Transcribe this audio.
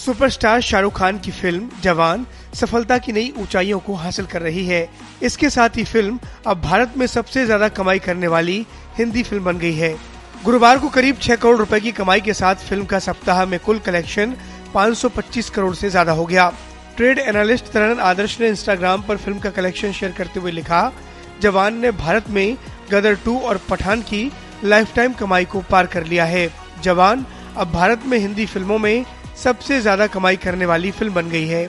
Superstar Shahrukh Khan की film जवान सफलता की नई ऊंचाइयों को हासिल कर रही है। इसके साथ ही फ़िल्म अब भारत में सबसे ज़्यादा कमाई करने वाली हिंदी फ़िल्म बन गई है। गुरुवार को करीब 6 करोड़ रुपए की कमाई के साथ फ़िल्म का सप्ताह में कुल कलेक्शन 525 करोड़ से ज़्यादा हो गया। ट्रेड एनालिस्ट तरन आदर्श ने इंस्टाग्राम पर फ़िल्म का कलेक्शन शेयर करते हुए लिखा, जवान ने भारत में गदर टू और पठान की लाइफ टाइम कमाई को पार कर लिया है। जवान अब भारत में हिंदी फ़िल्मों में सबसे ज़्यादा कमाई करने वाली फ़िल्म बन गई है।